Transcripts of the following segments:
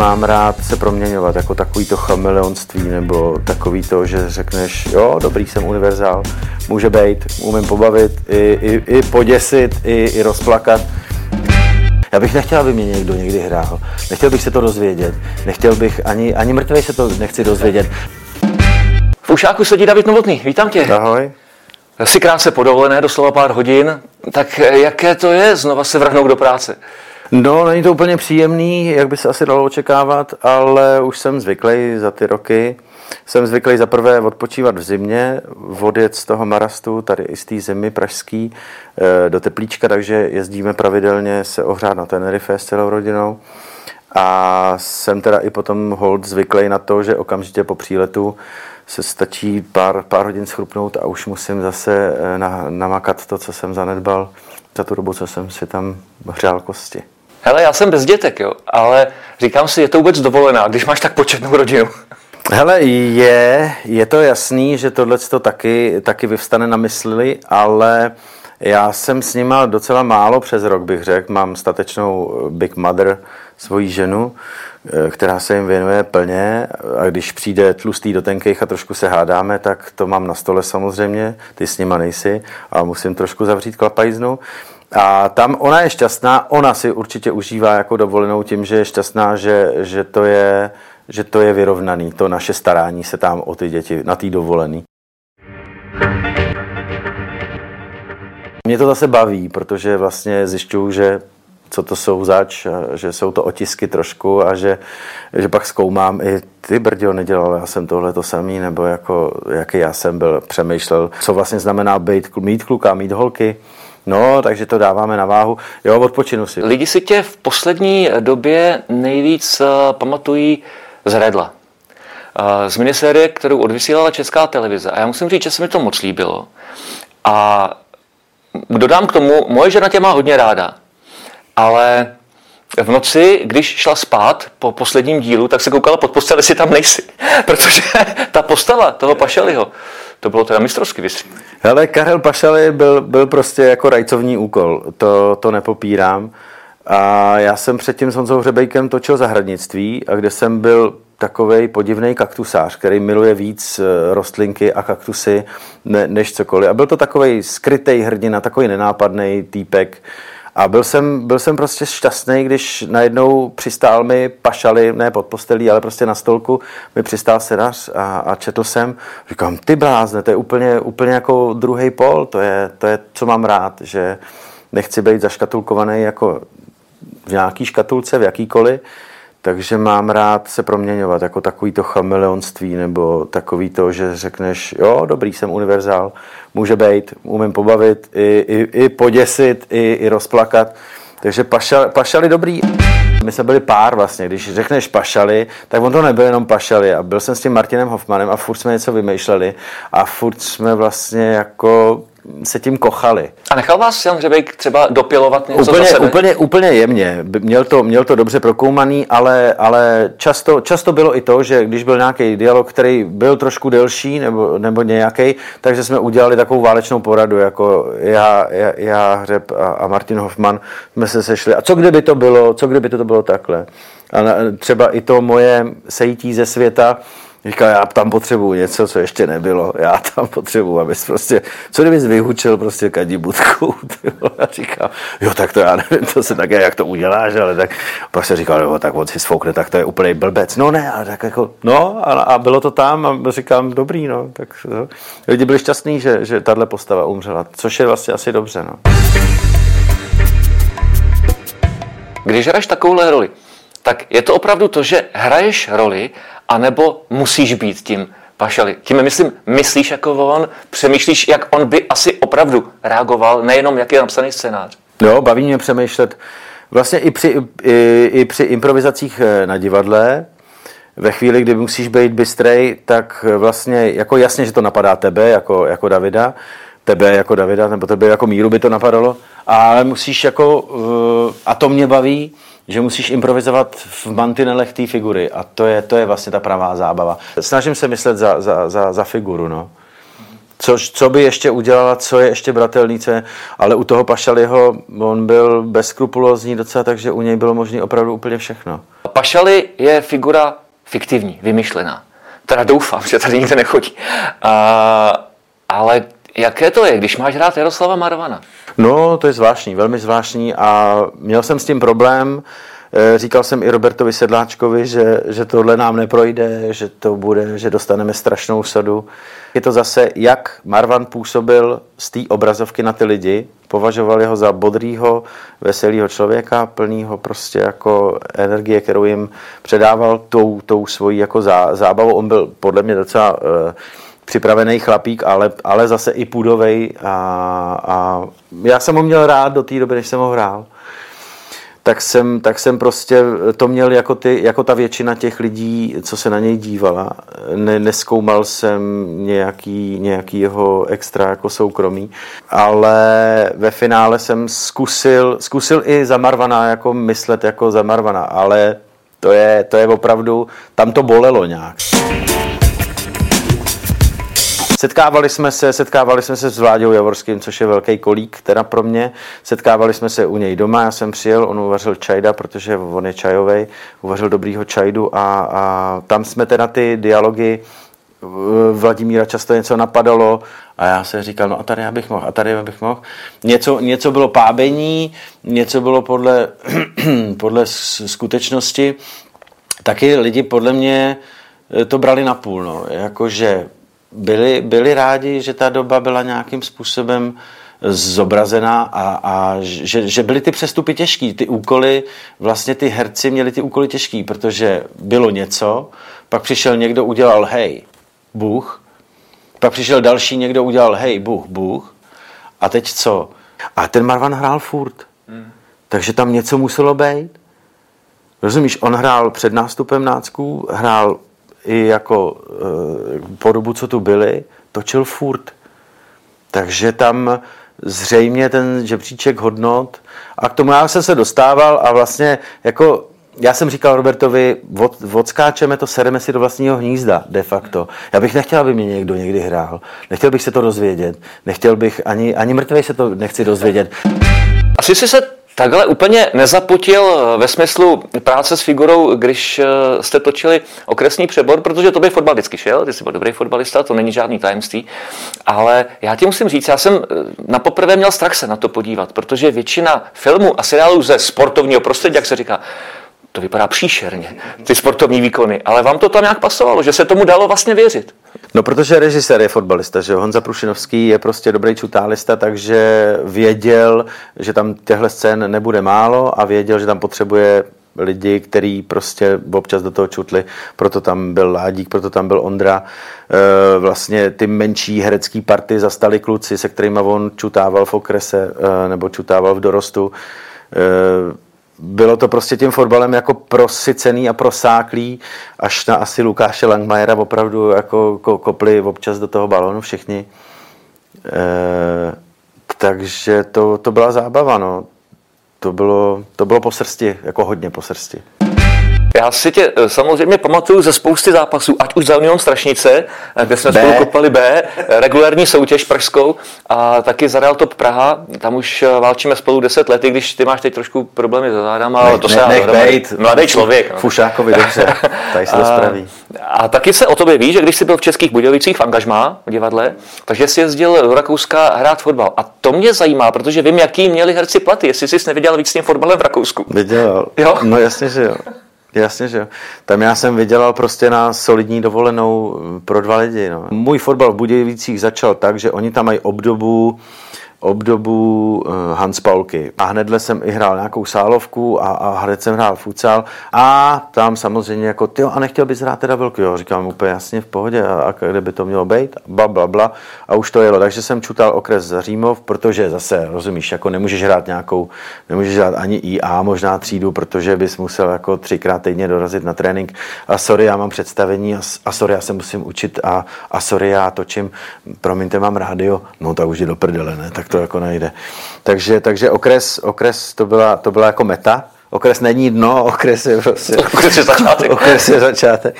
mám rád se proměňovat, jako takový to chameleonství, nebo takový to, že řekneš, jo, dobrý jsem univerzál, může být, umím pobavit, i, i, i poděsit, i, i rozplakat. Já bych nechtěl, aby mě někdo někdy hrál. Nechtěl bych se to dozvědět. Nechtěl bych ani, ani mrtvej se to nechci dozvědět. V ušáku sedí David Novotný, vítám tě. Ahoj. Jsi krátce podovolené, doslova pár hodin. Tak jaké to je znova se vrhnout do práce? No, není to úplně příjemný, jak by se asi dalo očekávat, ale už jsem zvyklý za ty roky. Jsem zvyklý za prvé odpočívat v zimě, odjet z toho marastu, tady i z té zimy pražský, eh, do Teplíčka, takže jezdíme pravidelně se ohřát na Tenerife s celou rodinou. A jsem teda i potom hold zvyklý na to, že okamžitě po příletu se stačí pár, pár hodin schrupnout a už musím zase eh, na, namakat to, co jsem zanedbal za tu dobu, co jsem si tam hřál kosti. Hele, já jsem bez dětek, jo, ale říkám si, je to vůbec dovolená, když máš tak početnou rodinu. Hele, je, je to jasný, že tohle to taky, taky vyvstane na mysli, ale já jsem s nima docela málo přes rok, bych řekl. Mám statečnou Big Mother, svoji ženu, eh, která se jim věnuje plně a když přijde tlustý do tenkých a trošku se hádáme, tak to mám na stole samozřejmě, ty s nima nejsi a musím trošku zavřít klapajznu. A tam ona je šťastná, ona si určitě užívá jako dovolenou tím, že je šťastná, že, že, to, je, že to je vyrovnaný, to naše starání se tam o ty děti na té dovolený. Mě to zase baví, protože vlastně zjišťuju, že co to jsou zač, že jsou to otisky trošku a že, že pak zkoumám i ty brdio nedělal, já jsem tohle to samý, nebo jako, jaký já jsem byl, přemýšlel, co vlastně znamená být, mít kluka, mít holky. No, takže to dáváme na váhu. Jo, odpočinu si. Lidi si tě v poslední době nejvíc uh, pamatují z Redla. Uh, z minisérie, kterou odvysílala Česká televize. A já musím říct, že se mi to moc líbilo. A dodám k tomu, moje žena tě má hodně ráda. Ale v noci, když šla spát po posledním dílu, tak se koukala pod postel, jestli tam nejsi. Protože ta postava toho Pašeliho, to bylo teda mistrovský vystřih. Hele, Karel Pašali byl, byl prostě jako rajcovní úkol, to, to nepopírám. A já jsem předtím s Honzou Hřebejkem točil zahradnictví, a kde jsem byl takový podivný kaktusář, který miluje víc eh, rostlinky a kaktusy ne, než cokoliv. A byl to takový skrytý hrdina, takový nenápadný týpek, a byl jsem, byl jsem prostě šťastný, když najednou přistál mi pašali, ne pod postelí, ale prostě na stolku, mi přistál sedař a, a četl jsem. Říkám, ty blázne, to je úplně, úplně jako druhý pol, to je, to je, co mám rád, že nechci být zaškatulkovaný jako v nějaký škatulce, v jakýkoliv, takže mám rád se proměňovat, jako takový to chameleonství, nebo takový to, že řekneš, jo, dobrý, jsem univerzál, může být, umím pobavit, i, i, i poděsit, i, i rozplakat. Takže pašali, pašali dobrý. My jsme byli pár vlastně, když řekneš pašali, tak on to nebyl jenom pašali a byl jsem s tím Martinem Hoffmanem a furt jsme něco vymýšleli a furt jsme vlastně jako se tím kochali. A nechal vás Jan Hřebejk třeba dopilovat něco úplně, za sebe? Úplně, úplně jemně. Měl to, měl to dobře prokoumaný, ale, ale často, často bylo i to, že když byl nějaký dialog, který byl trošku delší nebo, nebo nějaký, takže jsme udělali takovou válečnou poradu, jako já, já, já Hřeb a, a Martin Hoffman jsme se sešli. A co kdyby to bylo, co kdyby to bylo takhle? A třeba i to moje sejítí ze světa, Říkal, já tam potřebuju něco, co ještě nebylo. Já tam potřebuju, abys prostě, co kdybys vyhučil prostě kadí budku. A říkal, jo, tak to já nevím, to se také, jak to uděláš, ale tak prostě říkal, jo, tak on si sfoukne, tak to je úplný blbec. No ne, ale tak jako, no a, a bylo to tam a říkám, dobrý, no. Tak no. lidi byli šťastní, že, že tahle postava umřela, což je vlastně asi dobře, no. Když hraješ takovouhle roli, tak je to opravdu to, že hraješ roli anebo musíš být tím pašali. Tím myslím, myslíš jako on, přemýšlíš, jak on by asi opravdu reagoval, nejenom jak je napsaný scénář. Jo, baví mě přemýšlet. Vlastně i při, i, i při improvizacích eh, na divadle, ve chvíli, kdy musíš být bystrej, tak vlastně jako jasně, že to napadá tebe jako, jako Davida, tebe jako Davida, nebo tebe jako Míru by to napadalo, ale musíš jako, eh, a to mě baví, že musíš improvizovat v mantinelech té figury a to je, to je vlastně ta pravá zábava. Snažím se myslet za, za, za, za figuru, no. co, co by ještě udělala, co je ještě bratelnice, ale u toho Pašaliho on byl bezskrupulózní docela, takže u něj bylo možné opravdu úplně všechno. Pašali je figura fiktivní, vymyšlená. Teda doufám, že tady nikde nechodí. A, ale jaké to je, když máš hrát Jaroslava Marvana? No, to je zvláštní, velmi zvláštní a měl jsem s tím problém, Eh, říkal jsem i Robertovi Sedláčkovi, že, že tohle nám neprojde, že to bude, že dostaneme strašnou sadu. Je to zase, jak Marvan působil z té obrazovky na ty lidi, považovali ho za bodrýho, veselého člověka, plného prostě jako energie, kterou jim předával tou, tou svojí jako zá, zábavou. On byl podle mě docela uh, připravený chlapík, ale, ale zase i půdovej a, a já jsem ho měl rád do té doby, než jsem ho hrál tak jsem, tak jsem prostě to měl jako, ty, jako ta většina těch lidí, co se na něj dívala. Ne, neskoumal jsem nějaký, nějaký jeho extra jako soukromí, ale ve finále jsem zkusil, zkusil i za Marvana jako myslet jako za Marvana, ale to je, to je opravdu, tam to bolelo nějak. Setkávali jsme se, setkávali jsme se s Vláďou Javorským, což je velký kolík teda pro mě. Setkávali jsme se u něj doma, já jsem přijel, on uvařil čajda, protože on je čajový, uvařil dobrýho čajdu a, a tam jsme teda ty dialogy Vladimíra často něco napadalo a já se říkal, no a tady já bych mohl, a tady já bych mohl. Něco, něco bylo pábení, něco bylo podle, podle skutečnosti. Taky lidi podle mě to brali na půl, no. jakože byli, byli rádi, že ta doba byla nějakým způsobem zobrazená a, a že, že byly ty přestupy těžký. Ty úkoly, vlastně ty herci měli ty úkoly těžký, protože bylo něco, pak přišel někdo, udělal hej, Bůh, pak přišel další někdo, udělal hej, Bůh, Bůh, a teď co? A ten Marvan hrál furt. Hmm. Takže tam něco muselo být. Rozumíš, on hrál před nástupem nácků, hrál i jako e, po dobu, co tu byli, točil furt. Takže tam zřejmě ten žebříček hodnot a k tomu já jsem se dostával a vlastně jako já jsem říkal Robertovi, od, odskáčeme to, sereme si do vlastního hnízda, de facto. Já bych nechtěl, aby mě někdo někdy hrál. Nechtěl bych se to dozvědět. Nechtěl bych, ani, ani mrtvej se to nechci dozvědět. Asi jsi se takhle úplně nezapotil eh, ve smyslu práce s figurou, když eh, jste točili okresní přebor, protože to by fotbal vždycky šel, ty jsi byl dobrý fotbalista, to není žádný tajemství, ale já ti musím říct, já jsem eh, na poprvé měl strach se na to podívat, protože většina filmů a seriálů ze sportovního prostředí, jak se říká, to vypadá příšerně, ty sportovní výkony, ale vám to tam nějak pasovalo, že se tomu dalo vlastně věřit. No, protože režisér je fotbalista, že Honza Prušinovský je prostě dobrý čutálista, takže věděl, že tam těchto scén nebude málo a věděl, že tam potřebuje lidi, kteří prostě občas do toho čutli, proto tam byl Ládík, proto tam byl Ondra. E, vlastně ty menší herecký party zastali kluci, se kterými on čutával v okrese e, nebo čutával v dorostu. Bylo to prostě tím fotbalem jako prosycený a prosáklý, až na asi Lukáše Langmajera opravdu jako kopli občas do toho balonu všichni. E, takže to, to byla zábava, no. To bylo, to bylo po srsti, jako hodně po srsti. Já si tě eh, samozřejmě pamatuju ze spousty zápasů, ať už za Union Strašnice, eh, kde jsme B. spolu kopali B, eh, regulární soutěž pražskou a taky za Real Top Praha, tam už válčíme spolu 10 let, i když ty máš teď trošku problémy se zádama, ale to ne, se nech bejt, Mladý člověk. No. Fušákovi dobře, tady se to spraví. A taky se o tobě ví, že když jsi byl v Českých Budějovicích v angažmá v divadle, takže jsi jezdil do Rakouska hrát fotbal. A to mě zajímá, protože vím, jaký měli herci platy, jestli jsi neviděl víc s tím fotbalem v Rakousku. Viděl. Jo? No jasně, že jo. Jasně, že jo. Tam já jsem vydělal prostě na solidní dovolenou pro dva lidi. No. Můj fotbal v Budějovicích začal tak, že oni tam mají obdobu obdobu eh, Hans Paulky. A hnedle jsem i hrál nějakou sálovku a, a hned jsem hrál futsal. A tam samozřejmě jako, ty a nechtěl bys hrát teda velký, jo. Říkám úplně jasně v pohodě a, a kde by to mělo být, bla, bla, bla. A už to jelo. Takže jsem čutal okres za Římov, protože zase, rozumíš, jako nemůžeš hrát nějakou, nemůžeš hrát ani IA, možná třídu, protože bys musel jako třikrát týdně dorazit na trénink. A sorry, já mám představení a, a sorry, já se musím učit a, a sorry, já točím, promiňte, mám rádio, no tak už je do prdele, ne? Tak to jako nejde. Takže, takže okres, okres to, byla, to byla jako meta. Okres není dno, okres je prostě... Okres je začátek. okres je začátek.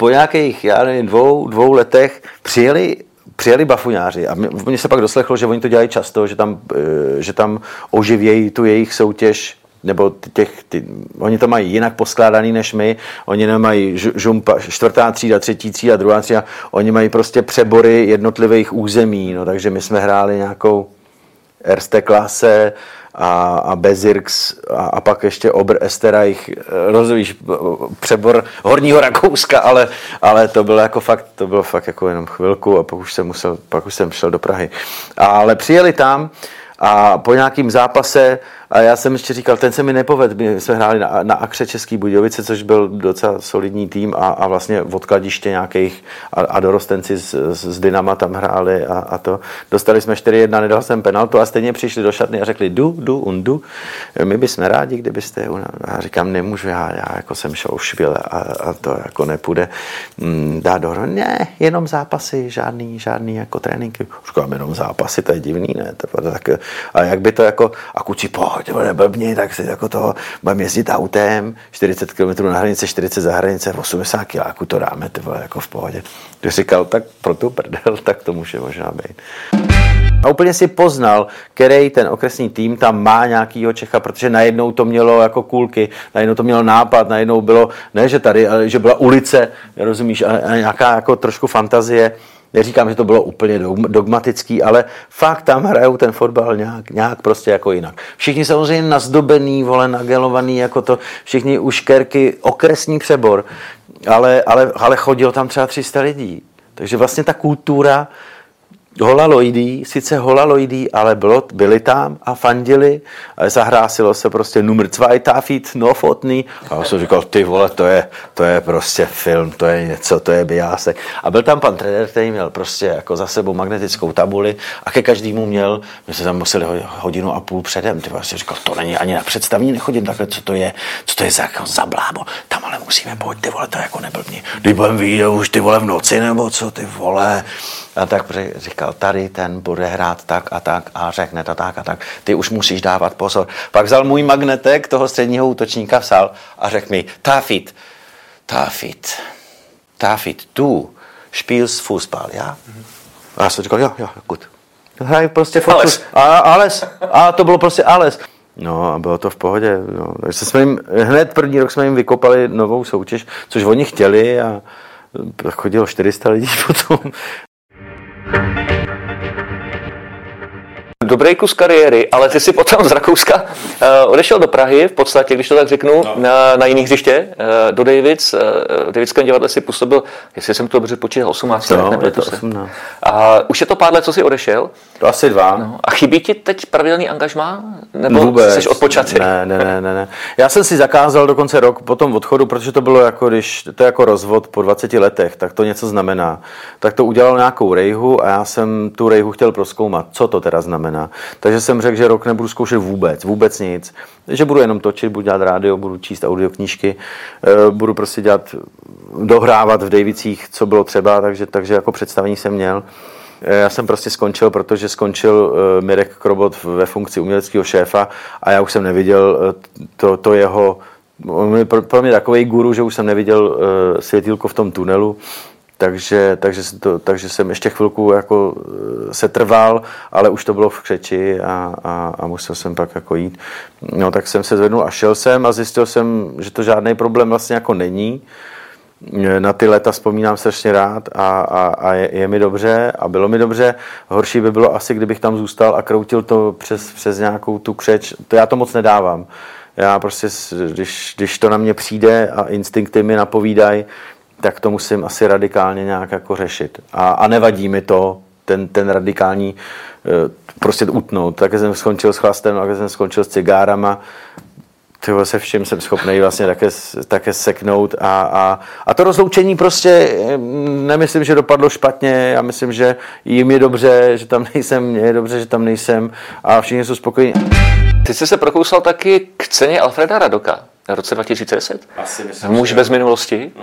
po nějakých, já nevím, dvou, dvou letech přijeli přijeli bafuňáři a mně se pak doslechlo, že oni to dělají často, že tam, eh, že tam oživějí tu jejich soutěž nebo těch, ty, oni to mají jinak poskládaný než my, oni nemají žumpa, čtvrtá třída, třetí třída, druhá třída, oni mají prostě přebory jednotlivých území, no, takže my jsme hráli nějakou Erste klase a, a Bezirks a, a pak ještě Obr Esterreich, rozumíš, přebor Horního Rakouska, ale, ale to bylo jako fakt, to bylo fakt jako jenom chvilku a pak už jsem musel, pak už jsem šel do Prahy. Ale přijeli tam a po nějakým zápase a já jsem ještě říkal, ten se mi nepovedl. My jsme hráli na, na Akře Český Budějovice, což byl docela solidní tým a, a vlastně v odkladiště nějakých a, a dorostenci z, z, z Dynama tam hráli a, a to. Dostali jsme 4-1, nedal jsem penaltu a stejně přišli do šatny a řekli du, du, undu. My bychom rádi, kdybyste... Já říkám, nemůžu, já, já jako jsem šel švile a, a to jako nepůjde mm, dát do Ne, jenom zápasy, žádný, žádný jako tréninky. Říkám, jenom zápasy, to je divný, ne? To, tak, a jak by to jako, a kuči, pohoď, ty vole, blbni, tak si jako to budeme jezdit autem, 40 km na hranice, 40 za hranice, 80 kiláků to dáme, ty vole, jako v pohodě. Když říkal, tak pro tu prdel, tak to může možná být. A úplně si poznal, který ten okresní tým tam má nějakýho Čecha, protože najednou to mělo jako kůlky, najednou to mělo nápad, najednou bylo, ne že tady, ale že byla ulice, rozumíš, a, a nějaká jako trošku fantazie. Neříkám, že to bylo úplně dogmatický, ale fakt tam hrajou ten fotbal nějak, nějak prostě jako jinak. Všichni samozřejmě nazdobený, vole, nagelovaný, jako to, všichni uškerky, okresní přebor, ale, ale, ale chodilo tam třeba 300 lidí. Takže vlastně ta kultura holaloidí, sice holaloidí, ale bylo, byli tam a fandili a zahrásilo se prostě numr 2 tafit, no fotný. A já jsem říkal, ty vole, to je, to je prostě film, to je něco, to je biásek. A byl tam pan trenér, který měl prostě jako za sebou magnetickou tabuli a ke každému měl, my jsme tam museli hodinu a půl předem, ty jsem říkal, to není ani na představní, nechodím takhle, co to je, co to je za, jako za blábo, tam ale musíme, pojď, ty vole, to jako neblbni. Když budeme vidět už ty vole v noci, nebo co, ty vole. A tak říkal, tady ten bude hrát tak a tak a řekne to tak a tak. Ty už musíš dávat pozor. Pak vzal můj magnetek toho středního útočníka, vzal a řekl mi, Tafit, Tafit, Tafit, tu spielst Fußball, ja? A já jsem říkal, jo, jo, gut. Hraj prostě fotbal. A, Ales. A to bylo prostě Ales. No a bylo to v pohodě. No. Takže jsme jim, hned první rok jsme jim vykopali novou soutěž, což oni chtěli a chodilo 400 lidí potom. Dobrý kus kariéry, ale ty si potom z Rakouska uh, odešel do Prahy, v podstatě, když to tak řeknu, no. na, na jiný hřiště, uh, do Davids. Uh, Davidském divadle si působil, jestli jsem to dobře počítal, 18 no, let, to 18. A už je to pár let, co jsi odešel? To asi dva. No. A chybí ti teď pravidelný angažmá? Nebo Vůbec. jsi odpočatý? Ne, ne, ne, ne, ne. Já jsem si zakázal dokonce rok po tom odchodu, protože to bylo jako, když to je jako rozvod po 20 letech, tak to něco znamená. Tak to udělal nějakou rejhu a já jsem tu rejhu chtěl proskoumat, co to teda znamená. Takže jsem řekl, že rok nebudu zkoušet vůbec, vůbec nic. Že budu jenom točit, budu dělat rádio, budu číst audioknížky, eh, budu prostě dělat, dohrávat v Davicích, co bylo třeba, takže, takže jako představení jsem měl. Eh, já jsem prostě skončil, protože skončil uh, Mirek Krobot ve funkci uměleckého šéfa a já už jsem neviděl to, to jeho on je pro, mě takový guru, že už jsem neviděl světílko v tom tunelu, takže, takže, to, takže jsem ještě chvilku jako se trval, ale už to bylo v křeči a, a, a musel jsem pak jako jít. No tak jsem se zvednul a šel jsem a zjistil jsem, že to žádný problém vlastně jako není na ty leta vzpomínám strašně rád a, a, a je, je mi dobře a bylo mi dobře. Horší by bylo asi, kdybych tam zůstal a kroutil to přes, přes nějakou tu křeč. To já to moc nedávám. Já prostě, když, když to na mě přijde a instinkty mi napovídají, tak to musím asi radikálně nějak jako řešit. A, a nevadí mi to, ten, ten radikální eh, prostě utnout. Tak jsem skončil s chlastem, tak jsem skončil s cigárama, tyhle se vším jsem schopný vlastně také, také seknout a, a, a to rozloučení prostě nemyslím, že dopadlo špatně, já myslím, že jim je dobře, že tam nejsem, mně je dobře, že tam nejsem a všichni jsou spokojení. Ty jsi se prokousal taky k ceně Alfreda Radoka v roce 2010. Asi myslím, Muž bez minulosti no.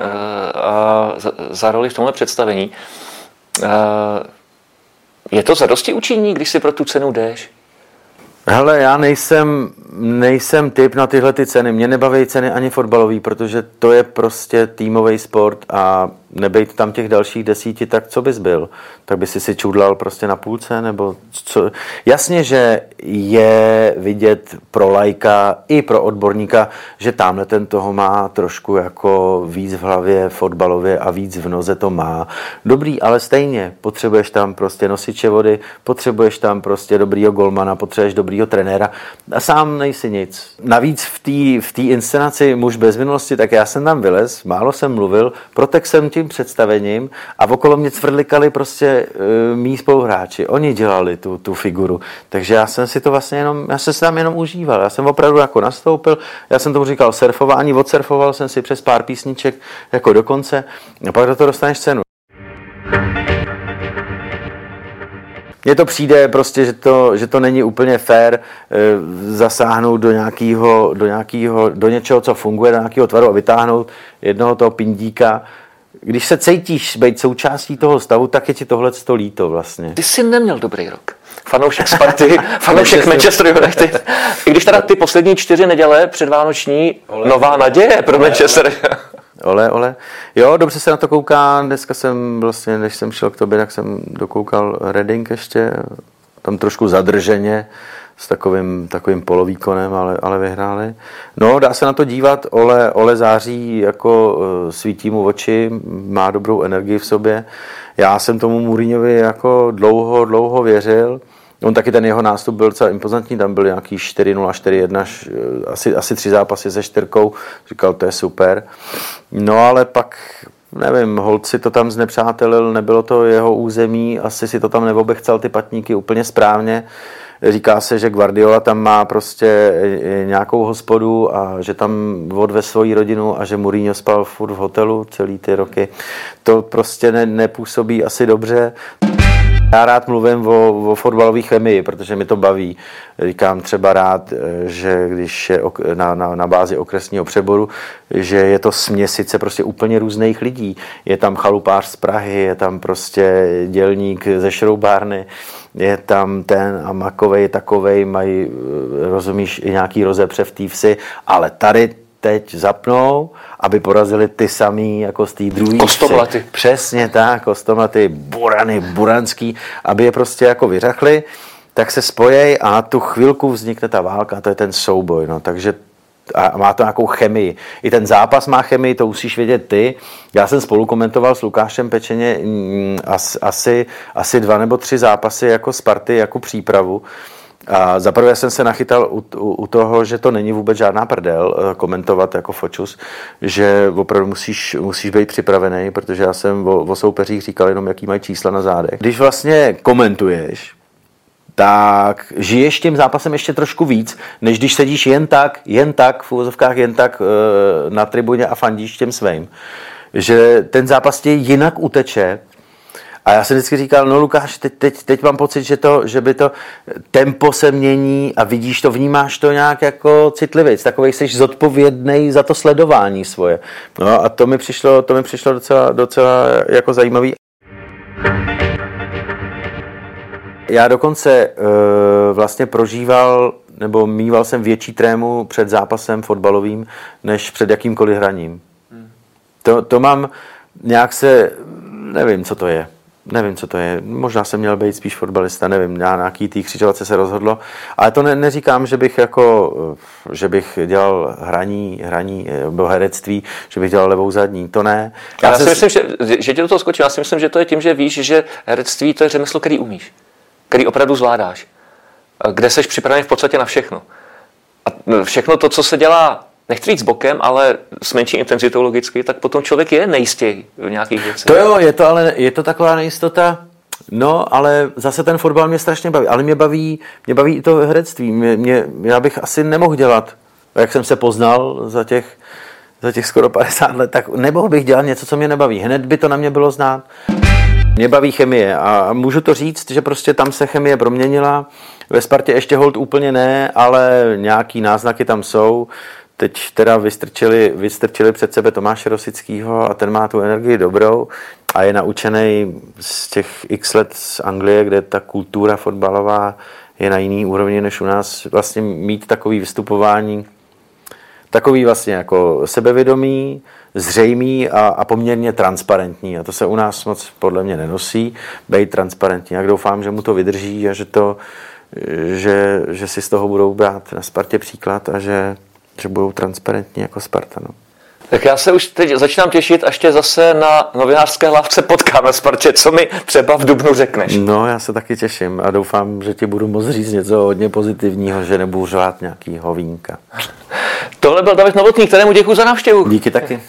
a za, za roli v tomhle představení. A je to zadosti učiní, když si pro tu cenu jdeš? Hele, já nejsem, nejsem typ na tyhle ty ceny. Mě nebaví ceny ani fotbalový, protože to je prostě týmový sport a nebejt tam těch dalších desíti, tak co bys byl? Tak by si si čudlal prostě na půlce, nebo co? Jasně, že je vidět pro lajka i pro odborníka, že tamhle ten toho má trošku jako víc v hlavě fotbalově a víc v noze to má. Dobrý, ale stejně potřebuješ tam prostě nosiče vody, potřebuješ tam prostě dobrýho golmana, potřebuješ dobrýho trenéra a sám nejsi nic. Navíc v té v tý inscenaci Muž bez minulosti, tak já jsem tam vylez, málo jsem mluvil, protek jsem tím představením a okolo mě cvrlikali prostě uh, mý spoluhráči. Oni dělali tu, tu figuru. Takže já jsem si to vlastně jenom, já jsem si tam jenom užíval. Já jsem opravdu jako nastoupil, já jsem tomu říkal surfování, odsurfoval jsem si přes pár písniček jako do konce a pak do toho dostaneš cenu. Mně to přijde prostě, že to, že to není úplně fair e, zasáhnout do nějakého, do nějakého, do něčeho, co funguje, do nějakého tvaru a vytáhnout jednoho toho pindíka když se cítíš být součástí toho stavu, tak je ti tohle to líto vlastně. Ty jsi neměl dobrý rok. Fanoušek Sparty, fanoušek Manchester United. I když teda ty poslední čtyři neděle předvánoční, ole, nová naděje pro Manchester. Ole, ole. Jo, dobře se na to kouká. Dneska jsem vlastně, než jsem šel k tobě, tak jsem dokoukal Reading ještě, tam trošku zadrženě s takovým, takovým polovýkonem, ale, ale vyhráli. No, dá se na to dívat, Ole, Ole září jako eh, svítí mu oči, má dobrou energii v sobě. Já jsem tomu Mourinhovi jako dlouho, dlouho věřil. On taky ten jeho nástup byl docela impozantní, tam byl nějaký 4-0, 4-1, eh, asi, asi tři zápasy se čtyřkou, říkal, to je super. No ale pak nevím, holci to tam znepřátelil, nebylo to jeho území, asi si to tam neobechcal ty patníky úplně správně. Říká se, že Guardiola tam má prostě e, nějakou hospodu a že tam odve svoji rodinu a že Mourinho spal furt v hotelu celý ty roky. To prostě ne, nepůsobí asi dobře. Já rád mluvím o, o fotbalové chemii, protože mi to baví. Říkám třeba rád, e, že když je na, na, na bázi okresního přeboru, že je to směsice prostě úplně různých lidí. Je tam chalupář z Prahy, je tam prostě dělník ze Šroubárny, je tam ten a makovej, takovej, mají, eh, rozumíš, i nějaký rozepře v té vsi, ale tady teď zapnou, aby porazili ty samý jako z té druhé Kostomaty. Přesně tak, kostomaty, burany, buranský, aby je prostě jako vyřachli, tak se spojej a na tu chvilku vznikne ta válka, to je ten souboj. No. Takže a má to nějakou chemii. I ten zápas má chemii, to musíš vědět ty. Já jsem spolu komentoval s Lukášem Pečeně mm, asi, asi dva nebo tři zápasy jako Sparty, jako přípravu. A zaprvé jsem se nachytal u, u, u toho, že to není vůbec žádná prdel eh, komentovat jako fočus, že opravdu musíš, musíš být připravený, protože já jsem o, o soupeřích říkal jenom, jaký mají čísla na zádech. Když vlastně komentuješ, tak žiješ tím zápasem ještě trošku víc, než když sedíš jen tak, jen tak, v úvozovkách jen tak eh, na tribuně a fandíš těm svým. Že ten zápas tě jinak uteče, a já jsem vždycky říkal, no Lukáš, teď, teď, teď mám pocit, že, to, že by to tempo se mění a vidíš to, vnímáš to nějak jako citlivý, takový jsi zodpovědný za to sledování svoje. No a to mi přišlo, to mi přišlo docela, docela jako zajímavý. Já dokonce uh, vlastně prožíval nebo mýval jsem větší trému před zápasem fotbalovým, než před jakýmkoliv hraním. Hmm. To, to mám nějak se, nevím, co to je. Nevím, co to je. Možná jsem měl být spíš fotbalista, nevím, na nějaký tý křižovatce se rozhodlo. Ale to ne, neříkám, že bych jako, že bych dělal hraní, hraní, nebo herectví, že bych dělal levou zadní, to ne. Já, já si myslím, že, že tě do toho skočím, já si myslím, že to je tím, že víš, že herectví to je řemeslo, který umíš který opravdu zvládáš, kde jsi připravený v podstatě na všechno. A všechno to, co se dělá, nechci říct bokem, ale s menší intenzitou logicky, tak potom člověk je nejistěji v nějakých věcech. To jo, je to ale je to taková nejistota, No, ale zase ten fotbal mě strašně baví. Ale mě baví, mě baví i to herectví. Mě, mě, já bych asi nemohl dělat, jak jsem se poznal za těch, za těch skoro 50 let, tak nemohl bych dělat něco, co mě nebaví. Hned by to na mě bylo znát. Mě baví chemie a můžu to říct, že prostě tam se chemie proměnila. Ve Spartě ještě hold úplně ne, ale nějaký náznaky tam jsou. Teď teda vystrčili, vystrčili před sebe Tomáše Rosického a ten má tu energii dobrou a je naučený z těch x let z Anglie, kde ta kultura fotbalová je na jiný úrovni než u nás. Vlastně mít takový vystupování, takový vlastně jako sebevědomý, zřejmý a, a poměrně transparentní. A to se u nás moc podle mě nenosí, být transparentní. Jak doufám, že mu to vydrží a že, to, že, že si z toho budou brát na Spartě příklad a že, že budou transparentní jako Sparta. No. Tak já se už teď začínám těšit, až tě zase na novinářské hlavce potkáme, Spartě. Co mi třeba v Dubnu řekneš? No, já se taky těším a doufám, že ti budu moc říct něco hodně pozitivního, že nebudu řvát nějaký hovínka. Tohle byl David Novotný, kterému děkuji za návštěvu. Díky taky.